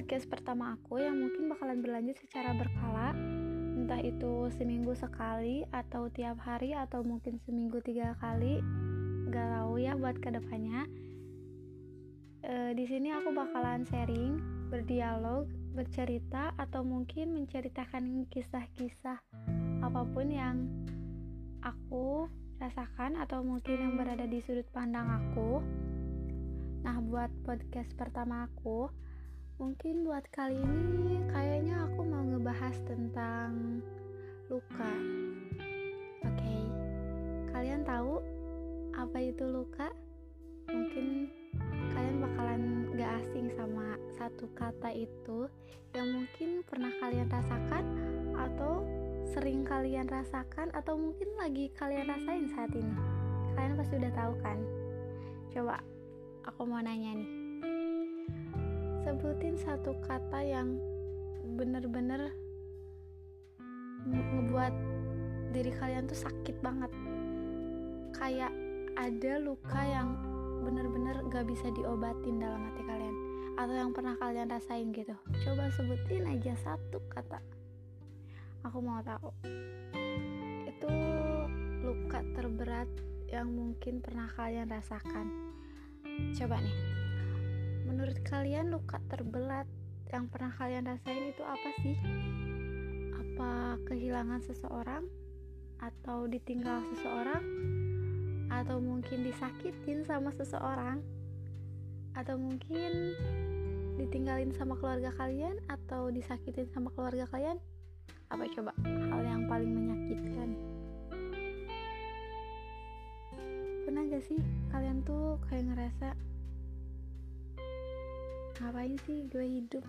podcast pertama aku yang mungkin bakalan berlanjut secara berkala. Entah itu seminggu sekali atau tiap hari atau mungkin seminggu tiga kali. Gak tahu ya buat ke depannya. E, di sini aku bakalan sharing berdialog bercerita atau mungkin menceritakan kisah-kisah apa pun yang aku rasakan atau mungkin yang berada di sudut pandang aku. Nah buat podcast pertama aku Mungkin buat kali ini kayaknya aku mau ngebahas tentang luka. Oke, okay. kalian tahu apa itu luka? Mungkin kalian bakalan gak asing sama satu kata itu yang mungkin pernah kalian rasakan atau sering kalian rasakan atau mungkin lagi kalian rasain saat ini. Kalian pasti udah tahu kan? Coba aku mau nanya nih sebutin satu kata yang bener-bener ngebuat diri kalian tuh sakit banget. Kayak ada luka yang bener-bener gak bisa diobatin dalam hati kalian atau yang pernah kalian rasain gitu. Coba sebutin aja satu kata. Aku mau tahu. Itu luka terberat yang mungkin pernah kalian rasakan. Coba nih Menurut kalian luka terbelat yang pernah kalian rasain itu apa sih? Apa kehilangan seseorang? Atau ditinggal seseorang? Atau mungkin disakitin sama seseorang? Atau mungkin ditinggalin sama keluarga kalian? Atau disakitin sama keluarga kalian? Apa coba hal yang paling menyakitkan? Pernah gak sih kalian tuh kayak ngerasa ngapain sih gue hidup?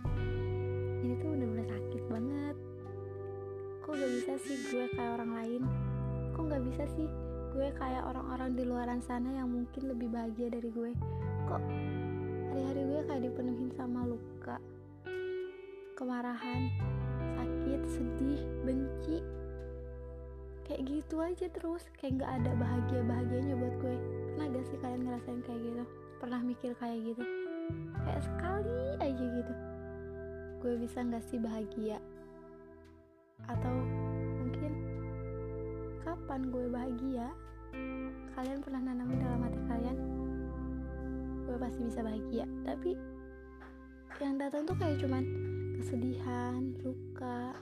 Ini tuh bener-bener sakit banget. Kok gak bisa sih gue kayak orang lain? Kok gak bisa sih gue kayak orang-orang di luaran sana yang mungkin lebih bahagia dari gue? Kok hari-hari gue kayak dipenuhin sama luka kemarahan sakit sedih benci? Kayak gitu aja terus. Kayak gak ada bahagia bahagianya buat gue. Pernah gak sih kalian ngerasain kayak gitu? Pernah mikir kayak gitu kayak sekali aja gitu. Gue bisa nggak sih bahagia? Atau mungkin kapan gue bahagia? Kalian pernah nanamin dalam hati kalian? Gue pasti bisa bahagia. Tapi yang datang tuh kayak cuman kesedihan luka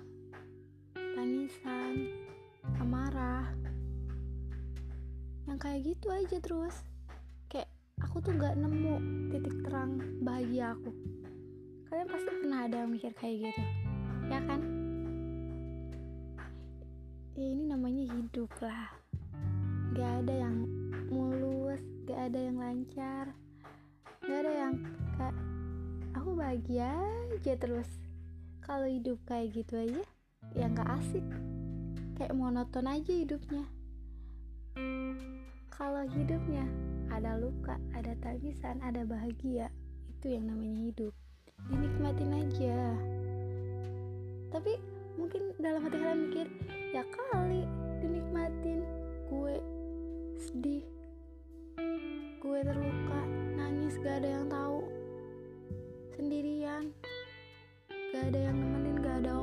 tangisan amarah. Yang kayak gitu aja terus aku tuh gak nemu titik terang bahagia aku. Kalian pasti pernah ada yang mikir kayak gitu ya kan? Ya ini namanya hidup lah. Gak ada yang mulus gak ada yang lancar gak ada yang kayak aku bahagia aja terus. Kalau hidup kayak gitu aja ya gak asik. Kayak monoton aja hidupnya. Kalau hidupnya ada luka, ada tangisan, ada bahagia. Itu yang namanya hidup. Dinikmatin aja. Tapi mungkin dalam hati kalian mikir, ya kali dinikmatin gue sedih, gue terluka, nangis gak ada yang tahu, sendirian, gak ada yang nemenin, gak ada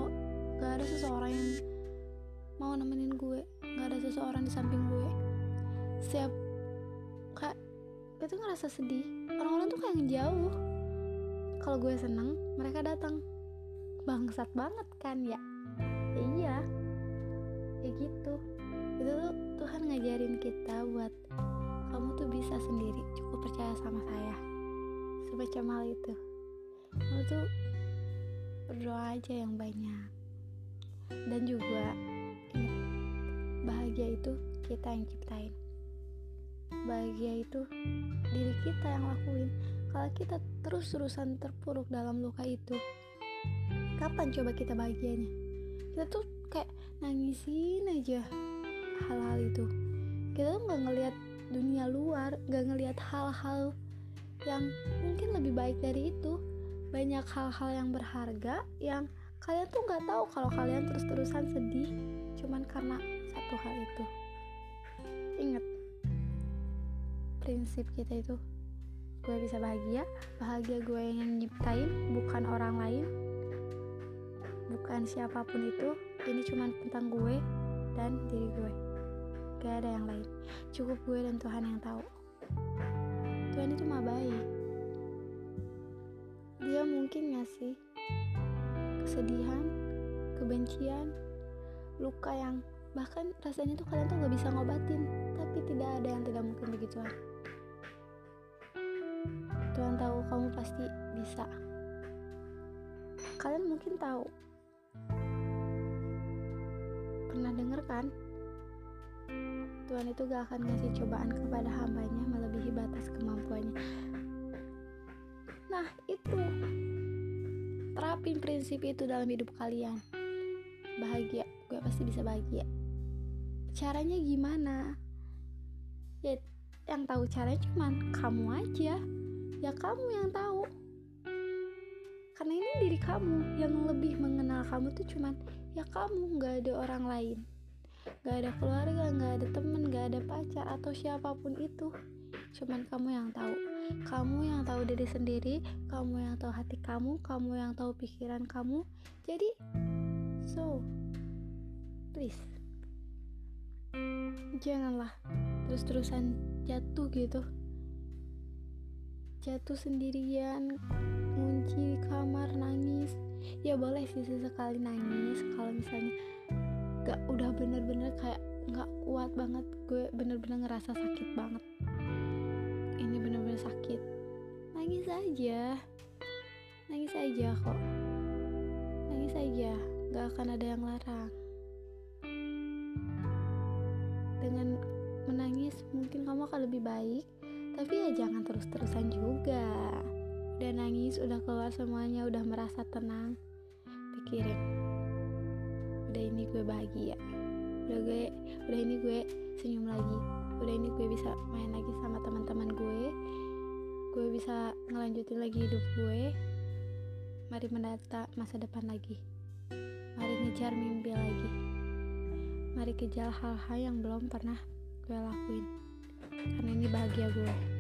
gak ada seseorang yang mau nemenin gue, gak ada seseorang di samping gue. Siap kayak gue tuh ngerasa sedih. Orang-orang tuh kayak ngejauh kalau gue seneng mereka datang. Bangsat banget kan ya, ya iya. Ya gitu. Itu tuh Tuhan ngajarin kita buat kamu tuh bisa sendiri. Cukup percaya sama saya. Semacam hal itu. Kamu tuh berdoa aja yang banyak. Dan juga bahagia itu kita yang ciptain bahagia itu diri kita yang lakuin. Kalau kita terus-terusan terpuruk dalam luka itu kapan coba kita bahagianya? Kita tuh kayak nangisin aja hal-hal itu. Kita tuh nggak ngelihat dunia luar nggak ngelihat hal-hal yang mungkin lebih baik dari itu. Banyak hal-hal yang berharga yang kalian tuh nggak tahu kalau kalian terus-terusan sedih cuman karena satu hal itu. Ingat prinsip kita itu. Gue bisa bahagia bahagia gue yang nyiptain bukan orang lain bukan siapa pun itu. Ini cuma tentang gue dan diri gue. Gak ada yang lain. Cukup gue dan Tuhan yang tahu. Tuhan itu mah baik. Dia mungkin ngasih kesedihan kebencian luka yang bahkan rasanya tuh kalian tuh gak bisa ngobatin. Tapi tidak ada yang tidak mungkin bagi Tuhan Tuhan tahu kamu pasti bisa. Kalian mungkin tahu. Pernah denger kan? Tuhan itu gak akan ngasih cobaan kepada hambanya melebihi batas kemampuannya. Nah itu. Terapin prinsip itu dalam hidup kalian. Bahagia. Gue pasti bisa bahagia. Caranya gimana? Ya yang tahu caranya cuman kamu aja ya kamu yang tahu. Karena ini diri kamu. Yang lebih mengenal kamu tuh cuman ya kamu nggak ada orang lain. Nggak ada keluarga nggak ada temen nggak ada pacar atau siapa pun itu. Cuman kamu yang tahu. Kamu yang tahu diri sendiri kamu yang tahu hati kamu kamu yang tahu pikiran kamu. Jadi so please. Janganlah terus-terusan jatuh gitu jatuh sendirian di kamar nangis. Ya boleh sih sesekali nangis kalau misalnya gak udah bener-bener kayak gak kuat banget. Gue bener-bener ngerasa sakit banget. Ini bener-bener sakit. Nangis aja. Nangis aja kok. Nangis aja. Gak akan ada yang larang. Dengan menangis mungkin kamu akan lebih baik tapi ya jangan terus-terusan juga. Udah nangis udah keluar semuanya udah merasa tenang. Pikirin udah ini gue bahagia. Udah gue udah ini gue senyum lagi. Udah ini gue bisa main lagi sama teman-teman gue. Gue bisa ngelanjutin lagi hidup gue. Mari mendata masa depan lagi. Mari ngejar mimpi lagi. Mari kejar hal-hal yang belum pernah gue lakuin karena ini bahagia gue